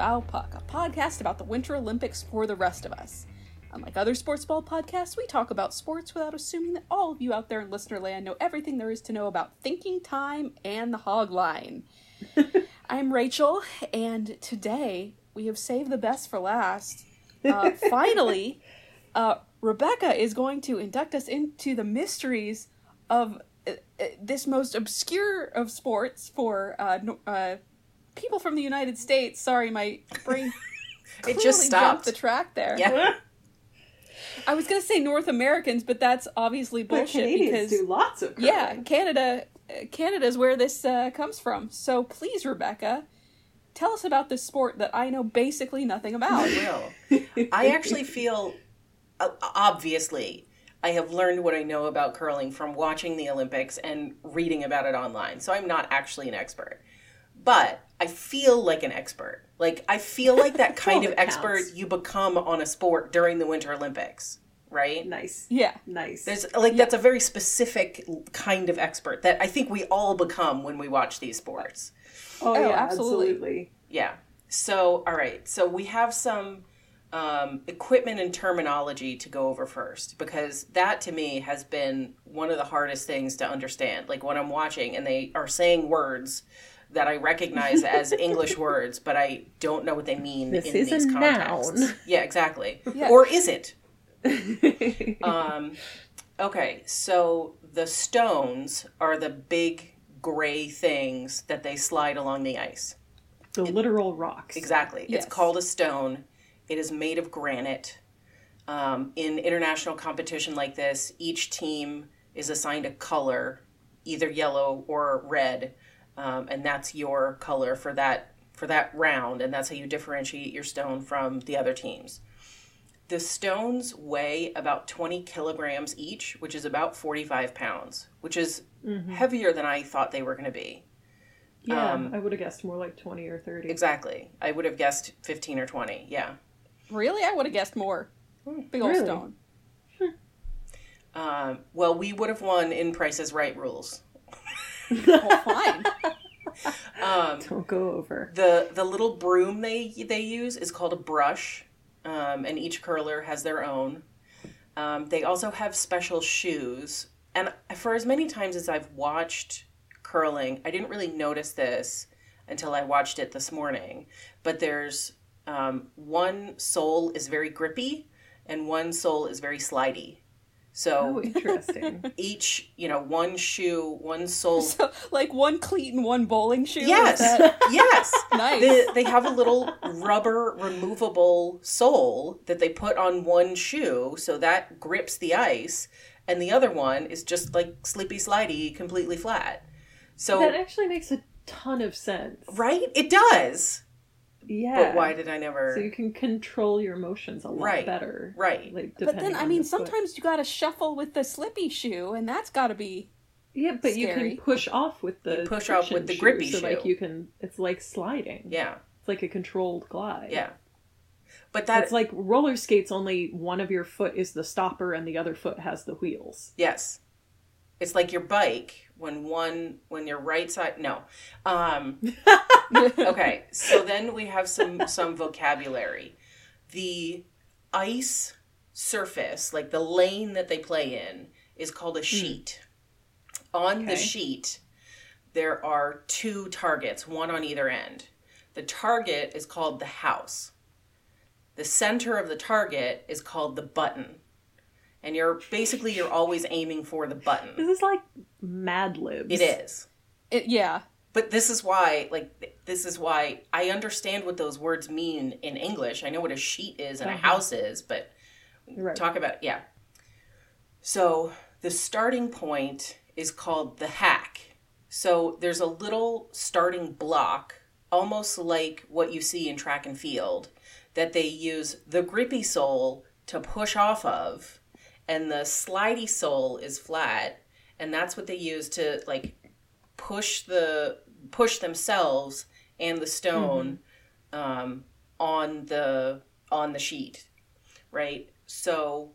Foul Puck, a podcast about the Winter Olympics for the rest of us. Unlike other sports ball podcasts, we talk about sports without assuming that all of you out there in listener land know everything there is to know about thinking time and the hog line. I'm Rachel, and today we have saved the best for last. Uh, finally, uh, Rebecca is going to induct us into the mysteries of uh, uh, this most obscure of sports for uh, uh, people from the United States. Sorry, my brain It just jumped stopped. the track there. Yeah. I was gonna say North Americans, but that's obviously bullshit Canadians because do lots of yeah. Canada, Canada is where this uh, comes from. So please, Rebecca, tell us about this sport that I know basically nothing about. will. I actually feel, uh, obviously, I have learned what I know about curling from watching the Olympics and reading about it online. So I'm not actually an expert. But I feel like an expert. Like, I feel like that kind of expert counts. you become on a sport during the Winter Olympics, right? nice, yeah, nice. There's like that's a very specific kind of expert that I think we all become when we watch these sports. oh, oh, yeah, absolutely. absolutely. Yeah. So, all right. So we have some um, equipment and terminology to go over first because that to me has been one of the hardest things to understand. Like when I'm watching and they are saying words that I recognize as English words, but I don't know what they mean This in is a these contexts. noun. Yeah, exactly. Yeah. Or is it? Um, okay, so the stones are the big gray things that they slide along the ice. the literal rocks. Exactly. Yes. It's called a stone. It is made of granite. Um, in international competition like this, each team is assigned a color, either yellow or red, um, and that's your color for that for that round, and that's how you differentiate your stone from the other teams. The stones weigh about 20 kilograms each, which is about 45 pounds, which is heavier than I thought they were going to be. Yeah, Um, I would have guessed more like twenty or thirty. Exactly. I would have guessed 15 or 20. Yeah. really, I would have guessed more. Big old Really? stone. Um, well, we would have won in Price's Right rules. Well, fine. Um, Don't go over. the the little broom they they use is called a brush, um, and each curler has their own. Um, they also have special shoes, and for as many times as I've watched curling, I didn't really notice this until I watched it this morning. But there's um, one sole is very grippy, and one sole is very slidey. So Oh, interesting. each, you know, one shoe, one sole. so, like one cleat and one bowling shoe. yes, yes. nice. They, they have a little rubber removable sole that they put on one shoe so that grips the ice, and the other one is just like slippy slidey, completely flat. So, that actually makes a ton of sense. right? It does. Yeah. But why did I never? So you can control your motions a lot Right, better. right. Like, but then, I mean, the foot. sometimes you gotta shuffle with the slippy shoe, and that's gotta be. Yeah, but you can push off with the You push off with the shoe, grippy so like you can. It's like sliding. yeah, It's like a controlled glide. yeah. But that's It's like roller skates. Only one of your foot is the stopper, and the other foot has the wheels. Yes. It's like your bike when one when your right side no. Um okay, so then we have some some vocabulary. The ice surface, like the lane that they play in, is called a sheet. On the sheet there are two targets, one on either end. The target is called the house. The center of the target is called the button. And you're basically you're always aiming for the button. This is like Mad Libs. It is. It, yeah. But this is why, like, this is why I understand what those words mean in English. I know what a sheet is and a Uh-huh. house is, but Right. talk about, yeah. So the starting point is called the hack. So there's a little starting block, almost like what you see in track and field, that they use the grippy sole to push off of, and the slidey sole is flat, and that's what they use to like push the push themselves and the stone um, on the on the sheet, right? So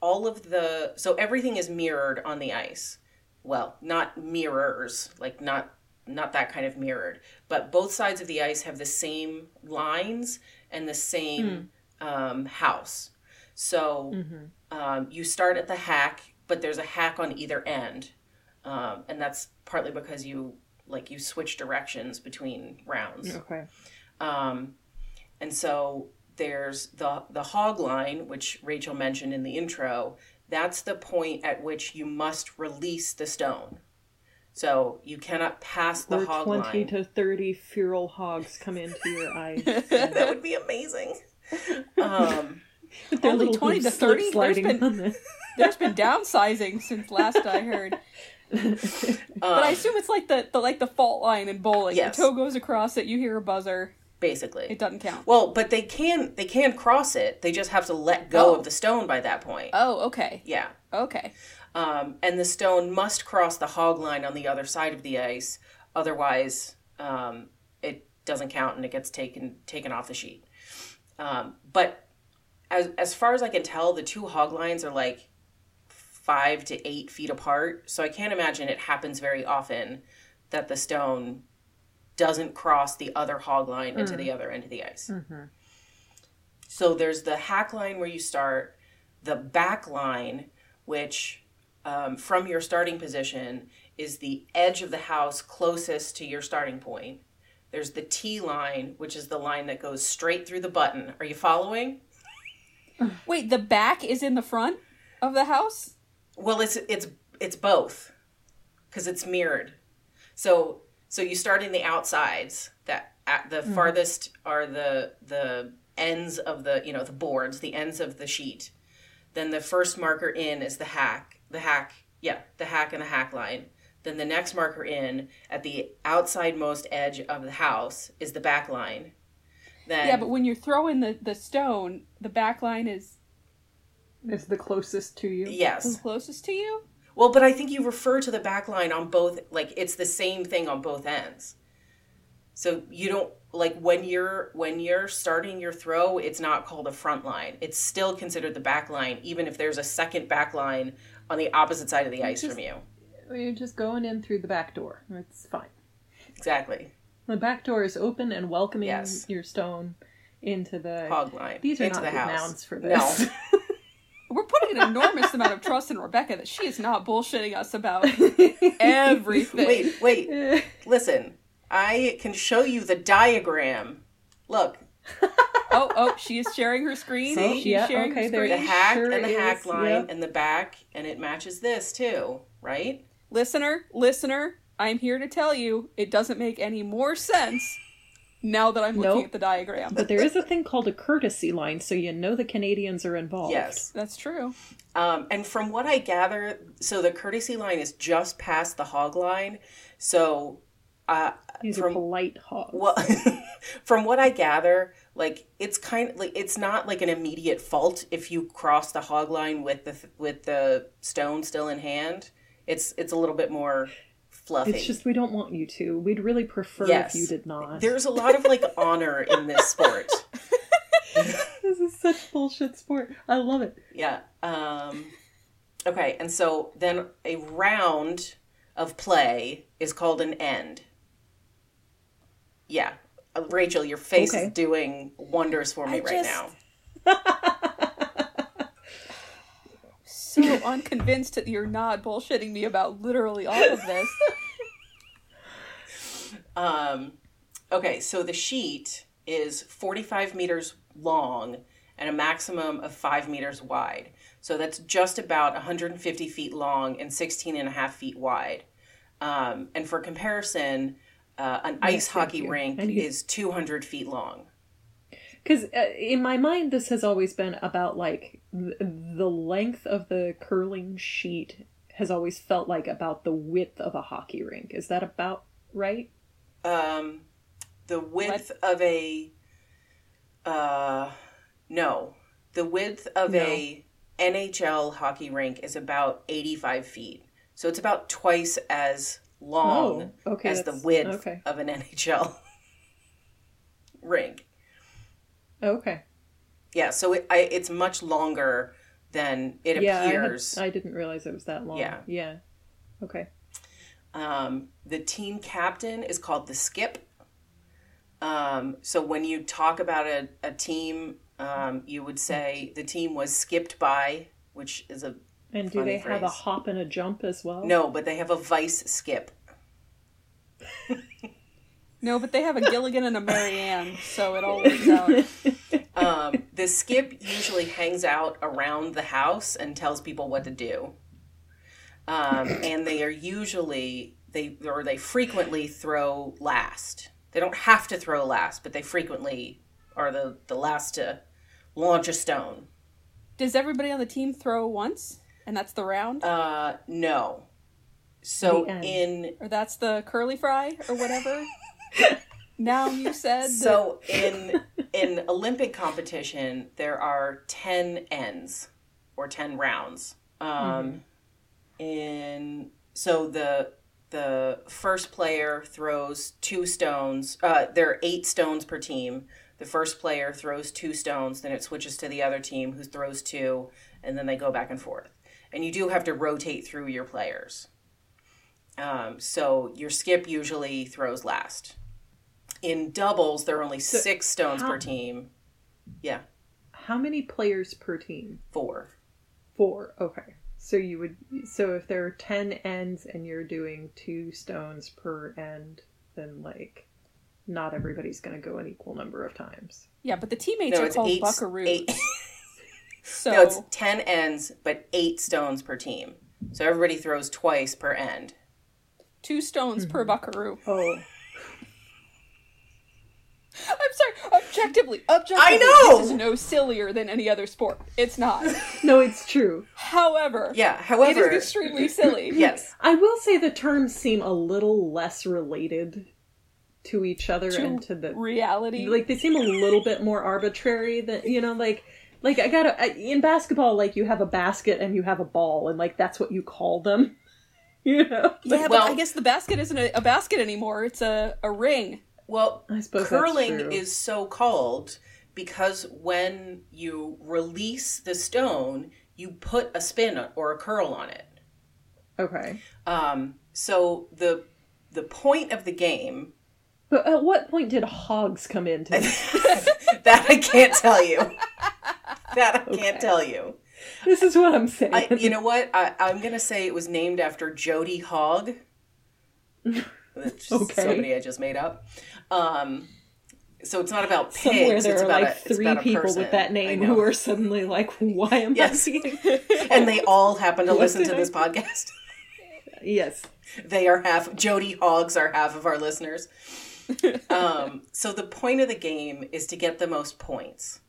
all of the so everything is mirrored on the ice. Well, not mirrors, like not not that kind of mirrored, but both sides of the ice have the same lines and the same um, house. So um, you start at the hack, but there's a hack on either end, um, and that's partly because you like you switch directions between rounds. Okay. Um, and so there's the the hog line, which Rachel mentioned in the intro. That's the point at which you must release the stone. So you cannot pass the Or hog 20 line. to 30 feral hogs come into your eyes. that would be amazing. Um, Only little 20 to 30? There's been- There's been downsizing since last I heard. But I um, assume it's like the, the like the fault line in bowling. Yes. The toe goes across it, you hear a buzzer. basically, It doesn't count. well, but they can they can cross it. They just have to let go Oh. of the stone by that point. Oh, okay. yeah. Okay. Um, and the stone must cross the hog line on the other side of the ice, otherwise um, it doesn't count and it gets taken taken off the sheet. Um, but as as far as I can tell, the two hog lines are like five to eight feet apart, so I can't imagine it happens very often that the stone doesn't cross the other hog line into the other end of the ice. So there's the hack line where you start, the back line, which um, from your starting position is the edge of the house closest to your starting point. There's the T line, which is the line that goes straight through the button. Are you following? Wait, the back is in the front of the house? Well, it's it's it's both because it's mirrored. So so you start in the outsides. That at the mm. farthest are the the ends of the you know the boards, the ends of the sheet. Then the first marker in is the hack, the hack, yeah, the hack and the hack line. Then the next marker in at the outside most edge of the house is the back line. Then Yeah, but when you're throwing the, the stone, the back line is is the closest to you. yes, closest to you? Well, but I think you refer to the back line on both, like it's the same thing on both ends. So you don't like when you're when you're starting your throw, it's not called a front line. It's still considered the back line, even if there's a second back line on the opposite side of the ice just- from you. You're just going in through the back door. It's fine. Exactly, The back door is open and welcoming Yes. your stone into the. hog line. These are into not the good house. nouns for this. No. We're putting an enormous amount of trust in Rebecca that she is not bullshitting us about everything. Wait, wait, listen. I can show you the diagram. Look, Oh, oh, she is sharing her screen. See? She's Yeah, sharing okay, her screen. the hack sure and the hack line yep. and the back, and it matches this too, right? Listener, listener, I'm here to tell you it doesn't make any more sense now that I'm looking Nope. at the diagram. But there is a thing called a courtesy line, so you know the Canadians are involved. Yes. That's true. Um, and from what I gather, so the courtesy line is just past the hog line. So, uh, These are polite hogs. well, from what I gather, like it's kind of like it's not like an immediate fault if you cross the hog line with the with the stone still in hand. It's it's a little bit more fluffy. It's just we don't want you to. We'd really prefer Yes. if you did not. There's a lot of like honor in this sport. This is such bullshit sport. I love it. Yeah. Um, okay, and so then a round of play is called an end. Yeah. Uh, Rachel, your face Okay. is doing wonders for me I right just- now. So unconvinced that you're not bullshitting me about literally all of this. Um, okay, so the sheet is 45 meters long and a maximum of 5 meters wide. So that's just about 150 feet long and 16 and a half feet wide. Um, and for comparison, uh, an ice hockey you. rink you- is 200 feet long. Because uh, in my mind, this has always been about like the length of the curling sheet has always felt like about the width of a hockey rink. Is that about right? Um, the width of a uh, no, the width of a NHL hockey rink is about 85 feet. So it's about twice as long Oh, okay, as the width okay. of an NHL rink. Okay. Yeah, so it, I, it's much longer than it yeah, I, had- I didn't realize it was that long. Yeah. Yeah. Okay. Um, the team captain is called the skip. Um, so when you talk about a, a team, um, you would say the team was skipped by, which is a And do they have a hop and a jump as well? no, but they have a vice skip. No, but they have a Gilligan and a Mary Ann, so it all works out. Um, the skip usually hangs out around the house and tells people what to do. Um, and they are usually they or they frequently throw last. They don't have to throw last, but they frequently are the the last to launch a stone. Does everybody on the team throw once, and that's the round, Uh, no. So in or that's the curly fry, or whatever? now you said that- so in in Olympic competition, there are ten ends or ten rounds. Um, In so the the first player throws two stones. Uh, there are eight stones per team. The first player throws two stones, then it switches to the other team who throws two, and then they go back and forth. And you do have to rotate through your players. Um, so your skip usually throws last. In doubles, there are only six stones how- per team. Yeah, How many players per team? four. Four. Okay. So you would so if there are ten ends and you're doing two stones per end, then like not everybody's going to go an equal number of times. yeah, but the teammates No, are it's called eight. buckaroos. eight So No, it's 10 ends, but 8 stones per team. So everybody throws twice per end. two stones per mm-hmm. buckaroo. Oh, I'm sorry. Objectively, objectively, I know! this is no sillier than any other sport. It's not. no, it's true. However, Yeah, however, it is extremely silly. yes. I will say the terms seem a little less related to each other To and to the reality. like they seem a little bit more arbitrary than you know like like i gotta I, in basketball like you have a basket and you have a ball and like that's what you call them you know yeah, but well- I guess the basket isn't a, a basket anymore. It's a, a ring. Well, I suppose curling is so called because when you release the stone, you put a spin or a curl on it. okay Um, so the the point of the game but at what point did hogs come into this? that I can't tell you. That I Okay. can't tell you. this is what i'm saying I, you know what? I, I'm gonna say it was named after Jody Hogg. That's just Okay. somebody I just made up. Um, so it's not about pigs. somewhere it's there are about like a, three people person. with that name who are suddenly like why am Yes. i being and they all happen to What listen to I- this podcast. yes They are half. Jody Hogs are half of our listeners. Um, so the point of the game is to get the most points.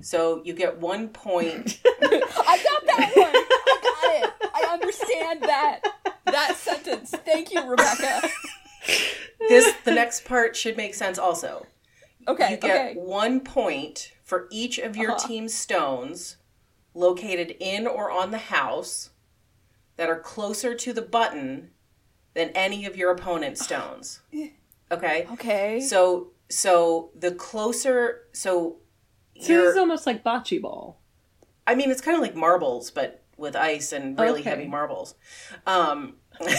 So you get one point. I got that one. I got it. I understand that. That sentence. Thank you, Rebecca. This the next part should make sense also. Okay, you get okay. one point for each of your Uh-huh. team's stones located in or on the house that are closer to the button than any of your opponent's stones. Okay? Okay. So so the closer so so this is almost like bocce ball I mean it's kind of like marbles but with ice and really Okay. heavy marbles. Um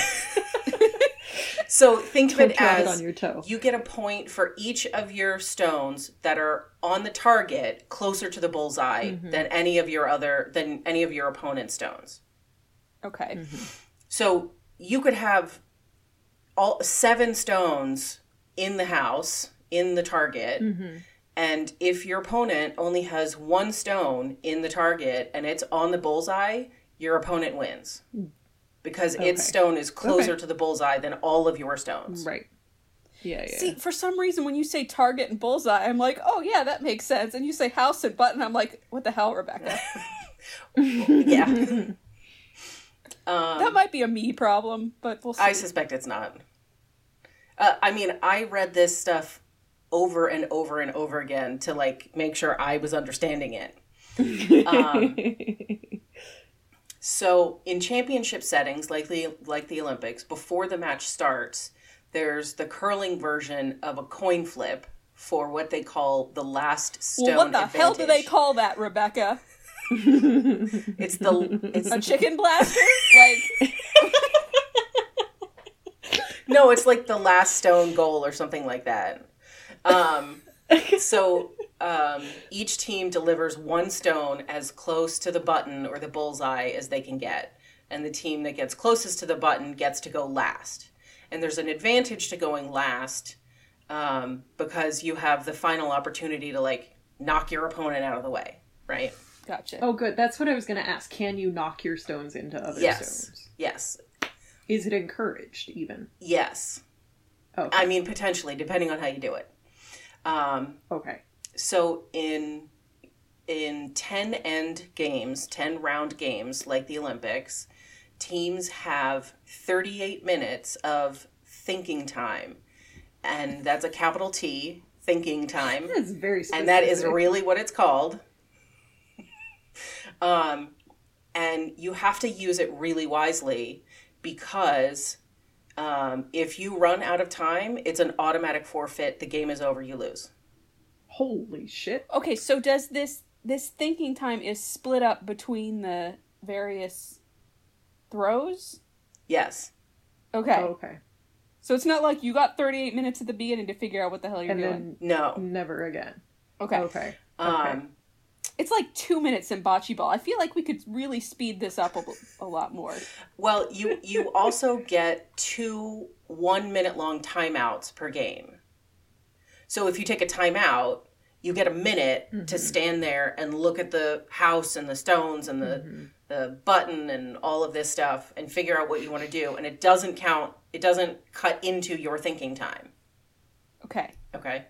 So think of don't it drop it as on your toe you get a point for each of your stones that are on the target closer to the bullseye Mm-hmm. than any of your other than any of your opponent's stones. okay. Mm-hmm. So you could have all seven stones in the house in the target. Mm-hmm. And if your opponent only has one stone in the target and it's on the bullseye, your opponent wins. Because its stone is closer Okay. to the bullseye than all of your stones. right yeah yeah See, for some reason, when you say target and bullseye, I'm like, oh yeah, that makes sense. And you say house and button, I'm like, what the hell, Rebecca? Yeah. um, that might be a me problem, but we'll see. I suspect it's not. Uh, I mean, I read this stuff over and over and over again to like make sure I was understanding it. Um, so in championship settings, like the like the Olympics, before the match starts, there's the curling version of a coin flip for what they call the last stone. well, what the hell do they call that, Rebecca? It's the it's A chicken blaster? like, no, it's like the last stone goal or something like that. Um, so um, each team delivers one stone as close to the button or the bullseye as they can get, and the team that gets closest to the button gets to go last. And there's an advantage to going last um, because you have the final opportunity to like knock your opponent out of the way, right? Gotcha. Oh, good. That's what I was going to ask. Can you knock your stones into other Yes. stones? Yes, Is it encouraged even? yes. Okay. I mean, potentially, depending on how you do it. Um, okay. So in in 10 end games 10 round games like the olympics teams have 38 minutes of thinking time. And that's a capital t thinking time. That's very specific. and that is really what it's called. Um, and you have to use it really wisely because um, if you run out of time it's an automatic forfeit. The game is over. You lose Holy shit. Okay, so does this this thinking time is split up between the various throws? yes Okay. Oh, okay. So it's not like you got 38 minutes at the beginning to figure out what the hell you're And doing. then no never again. okay. Okay. um, It's like 2 minutes in bocce ball. I feel like we could really speed this up a, a lot more. Well, you you also get two one minute long timeouts per game. So if you take a timeout, you get a minute to stand there and look at the house and the stones and the the button and all of this stuff and figure out what you want to do. And it doesn't count. It doesn't cut into your thinking time. Okay. Okay.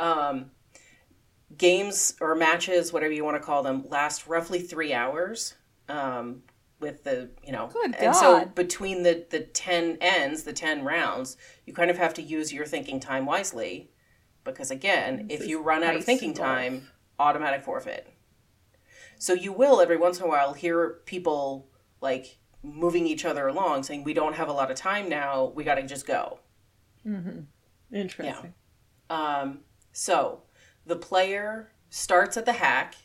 Um, games or matches, whatever you want to call them, last roughly three hours. Um, with the you know, Good and so between the the ten ends, the ten rounds, you kind of have to use your thinking time wisely, because again, if you run out of thinking time, automatic forfeit. So you will every once in a while hear people like moving each other along, saying, "We don't have a lot of time now. We got to just go." mm-hmm. Interesting. yeah. Um, so the player starts at the hack.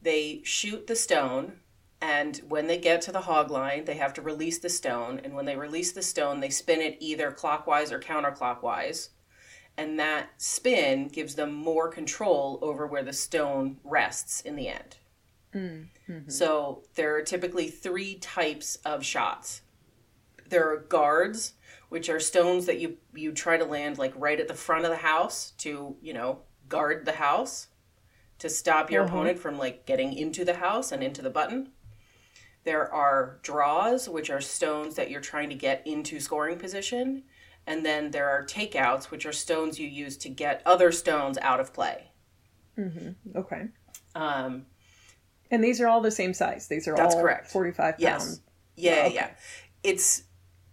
They shoot the stone, and when they get to the hog line, they have to release the stone. And when they release the stone, they spin it either clockwise or counterclockwise. And that spin gives them more control over where the stone rests in the end. So there are typically three types of shots. There are guards, which are stones that you you try to land like right at the front of the house to you know guard the house to stop your Uh-huh. opponent from like getting into the house and into the button. There are draws, which are stones that you're trying to get into scoring position, and then there are takeouts, which are stones you use to get other stones out of play. Okay. Um, And these are all the same size. These are That's all correct. 45 pound. Yes. Yeah, Oh, okay. yeah. It's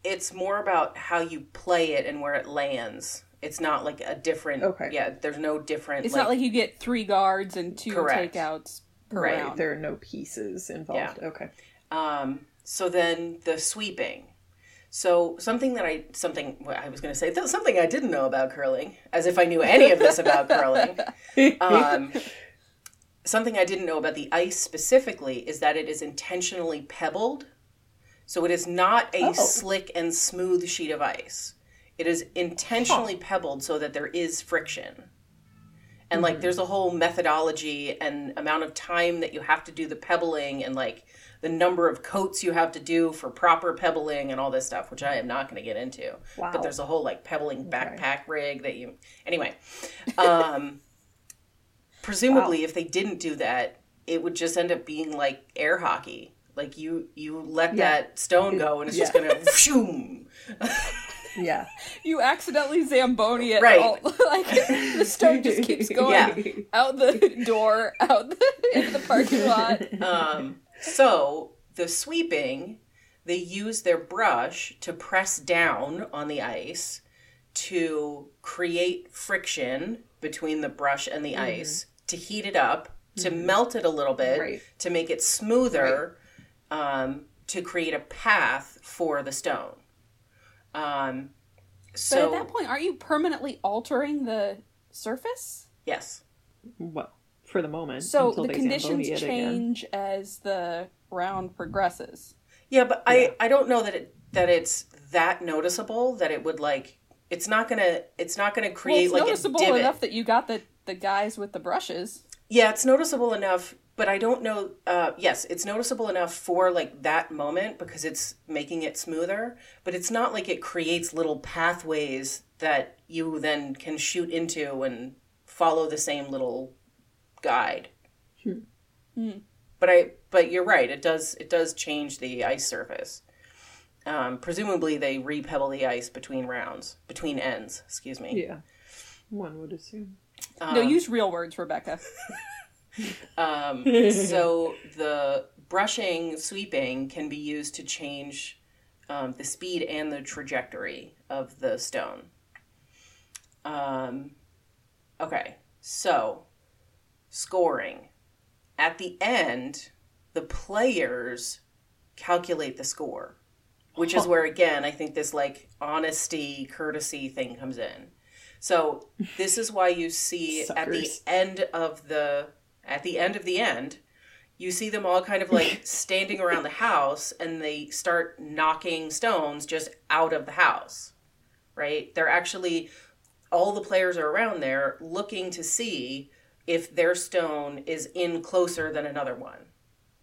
it's more about how you play it and where it lands. It's not like a different. Okay. Yeah, there's no different. It's not like you get 3 guards and 2 Correct. takeouts per Right. round. There are no pieces involved. Okay. Um, so then the sweeping. So something that I something well, I was going to say something I didn't know about curling, as if I knew any of this about curling. Um, something I didn't know about the ice specifically is that it is intentionally pebbled. So it is not a Oh. slick and smooth sheet of ice. It is intentionally pebbled so that there is friction. And like there's a whole methodology and amount of time that you have to do the pebbling and like the number of coats you have to do for proper pebbling and all this stuff, which I am not going to get into. Wow. But there's a whole like pebbling backpack rig that you anyway. Um presumably if they didn't do that, it would just end up being like air hockey. Like you you let Yeah. that stone go and it's just going to shoom. Yeah. You accidentally Zamboni it. Right. all- like the stone just keeps going Yeah. out the door, out the, into the parking lot. Um, so the sweeping, they use their brush to press down on the ice to create friction between the brush and the ice, to heat it up, to melt it a little bit, Right. to make it smoother, um, to create a path for the stone. Um, But so at that point, aren't you permanently altering the surface? yes, Well, for the moment. So until the conditions Zamboni it again. change as the round progresses. yeah, but I I don't know that it that it's that noticeable that it would like it's not gonna it's not gonna Well, create it's like a noticeable divot. enough that you got the the guys with the brushes. Yeah, it's noticeable enough, but I don't know. Uh, yes, it's noticeable enough for like that moment because it's making it smoother, but it's not like it creates little pathways that you then can shoot into and follow the same little guide. But I, but you're right. It does. It does change the ice surface. Um, presumably, they repebble the ice between rounds, between ends. Excuse me. Yeah. One would assume. no, use real words, Rebecca. Um, so the brushing, sweeping can be used to change um, the speed and the trajectory of the stone. Um, okay, so scoring. At the end, the players calculate the score, which is where, again, I think this like honesty, courtesy thing comes in. So this is why you see at the end of the at the end of the end, you see them all kind of like standing around the house and they start knocking stones just out of the house. Right? They're actually all the players are around there looking to see if their stone is in closer than another one.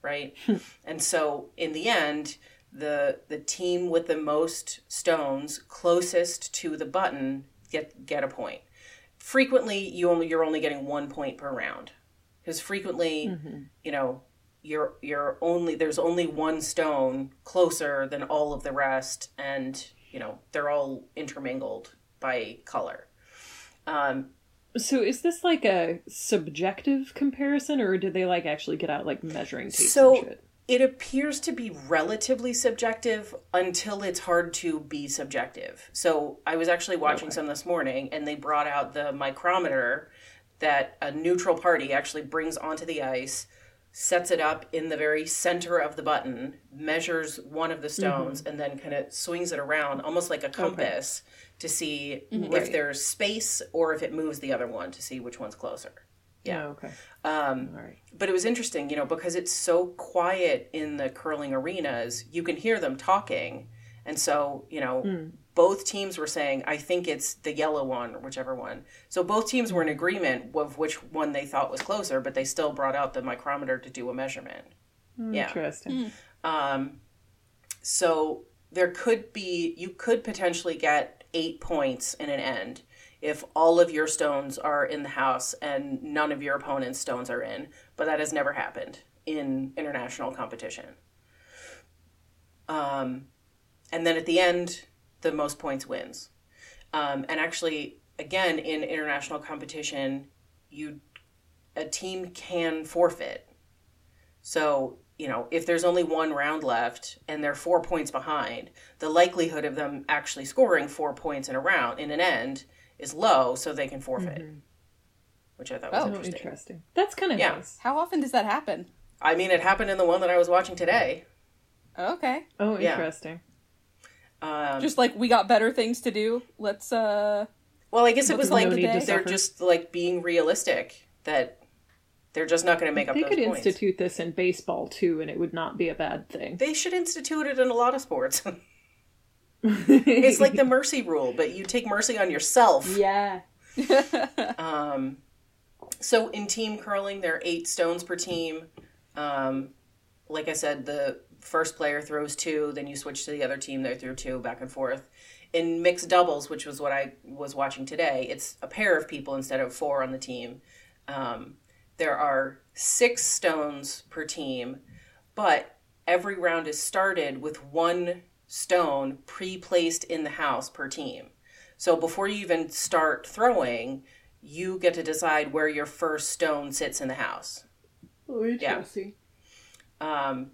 Right? and so in the end, the the team with the most stones closest to the button get get a point. Frequently, you only you're only getting one point per round because frequently, you know, you're you're only there's only one stone closer than all of the rest, and you know they're all intermingled by color. Um, So is this like a subjective comparison, or did they like actually get out like measuring tapes So- and shit? it appears to be relatively subjective until it's hard to be subjective. So I was actually watching some this morning and they brought out the micrometer that a neutral party actually brings onto the ice, sets it up in the very center of the button, measures one of the mm-hmm. stones, and then kind of swings it around almost like a compass to see mm-hmm. if Right. there's space or if it moves the other one to see which one's closer. Yeah. Oh, okay. Um, All right. but it was interesting, you know, because it's so quiet in the curling arenas, you can hear them talking. And so, you know, hmm. Both teams were saying, I think it's the yellow one or whichever one. So both teams were in agreement of which one they thought was closer, but they still brought out the micrometer to do a measurement. Yeah. Interesting. Um, so there could be, you could potentially get eight points in an end if all of your stones are in the house and none of your opponent's stones are in, but that has never happened in international competition. Um, and then at the end, the most points wins. Um, and actually, again, in international competition, you a team can forfeit. So, you know, if there's only one round left and they're four points behind, the likelihood of them actually scoring four points in a round in an end is low, so they can forfeit. Which I thought was Oh, Oh, interesting. interesting. That's kind of Yeah. nice. How often does that happen? I mean, it happened in the one that I was watching today. Okay. Oh, Yeah. interesting. Um, Just like we got better things to do. Let's uh well, I guess it was like no they're suffer. just like being realistic that they're just not going to make up They could points. institute this in baseball too, and it would not be a bad thing. They should institute it in a lot of sports. it's like the mercy rule, but you take mercy on yourself. yeah. Um, so in team curling, there are eight stones per team. Um, like I said, the first player throws two, then you switch to the other team, they throw two, back and forth. In mixed doubles, which was what I was watching today, it's a pair of people instead of four on the team. Um, there are six stones per team, but every round is started with one stone pre placed in the house per team. So before you even start throwing, you get to decide where your first stone sits in the house. Oh, interesting. Um,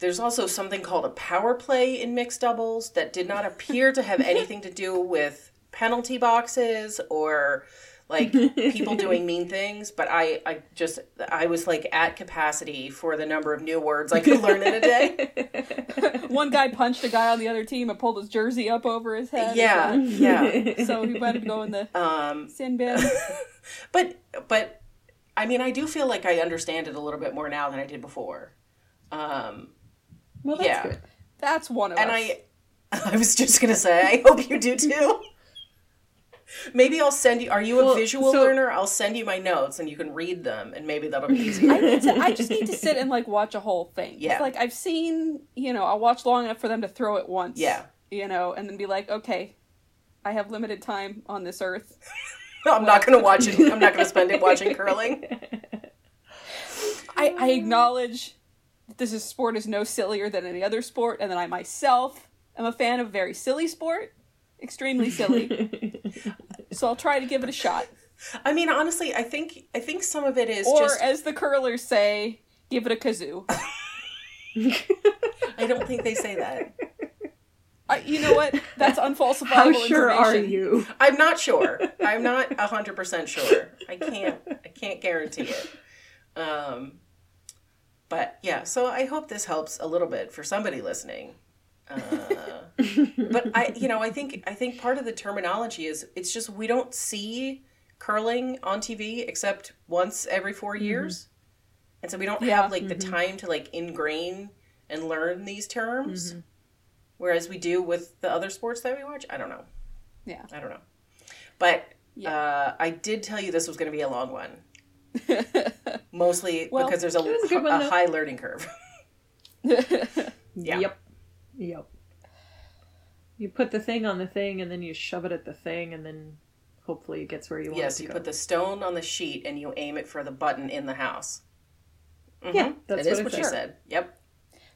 there's also something called a power play in mixed doubles that did not appear to have anything to do with penalty boxes or like people doing mean things but I, I just i was like at capacity for the number of new words i could learn in a day one guy punched a guy on the other team and pulled his jersey up over his head. yeah yeah So he to go in the um sin bin. but but i mean i do feel like i understand it a little bit more now than i did before um Well, that's Yeah. good. That's one of and us. I I was just gonna say, I hope you do too. Maybe I'll send you. Are you a visual so- learner? I'll send you my notes and you can read them, and maybe that'll be easier. I need to. I just need to sit and like watch a whole thing. It's Yeah. Like I've seen, you know, I'll watch long enough for them to throw it once. Yeah. You know, and then be like, okay, I have limited time on this earth. no, I'm not gonna watch it. I'm not gonna spend it watching curling. I, I acknowledge this is sport is no sillier than any other sport, and that I myself am a fan of very silly sport, extremely silly. so I'll try to give it a shot, I mean, honestly, I think I think some of it is or just. as the curlers say, give it a kazoo. I don't think they say that. I, you know what? That's unfalsifiable How sure are you? I'm not sure. I'm not hundred percent sure. I can't. I can't guarantee it. Um, but yeah. So I hope this helps a little bit for somebody listening. Uh, but I, you know, I think I think part of the terminology is it's just we don't see curling on TV except once every 4 years, and so we don't Yeah. have like the time to like ingrain and learn these terms. Whereas we do with the other sports that we watch. I don't know. Yeah. I don't know. But Yeah. uh, I did tell you this was going to be a long one. Mostly Well, because there's a, a one, a high learning curve. Yeah. Yep. Yep. You put the thing on the thing and then you shove it at the thing and then hopefully it gets where you want yes, it to Yes, you go. put the stone on the sheet and you aim it for the button in the house. Mhm. Yeah, that's It is what I what you said. said. Yep.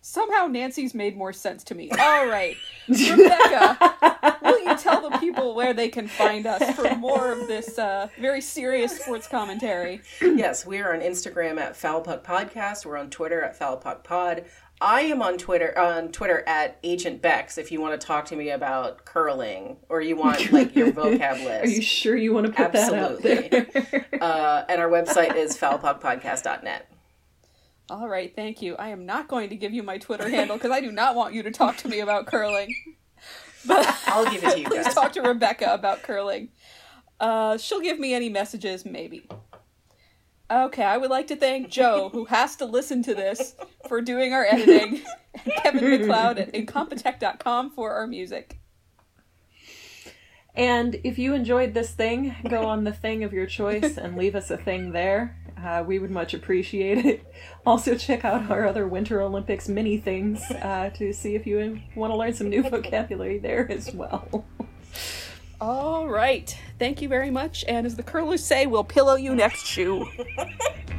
Somehow Nancy's made more sense to me. All right. Rebecca, will you tell the people where they can find us for more of this uh, very serious sports commentary? yes, we are on Instagram at Foul Puck Podcast. We're on Twitter at Foul Puck Pod. I am on Twitter on Twitter at Agent Bex if you want to talk to me about curling or you want like your vocab list. Are you sure you want to put that out there? uh, and our website is foulpuckpodcast.net. All right, thank you. I am not going to give you my Twitter handle because I do not want you to talk to me about curling. But I'll give it to you please guys. talk to Rebecca about curling. Uh, she'll give me any messages, maybe. Okay, I would like to thank Joe, who has to listen to this, for doing our editing, and Kevin MacLeod at incompetech.com for our music. And if you enjoyed this thing, go on the thing of your choice and leave us a thing there. Uh, we would much appreciate it. Also, check out our other Winter Olympics mini things uh, to see if you want to learn some new vocabulary there as well. All right. Thank you very much. And as the curlers say, we'll pillow you next shoe.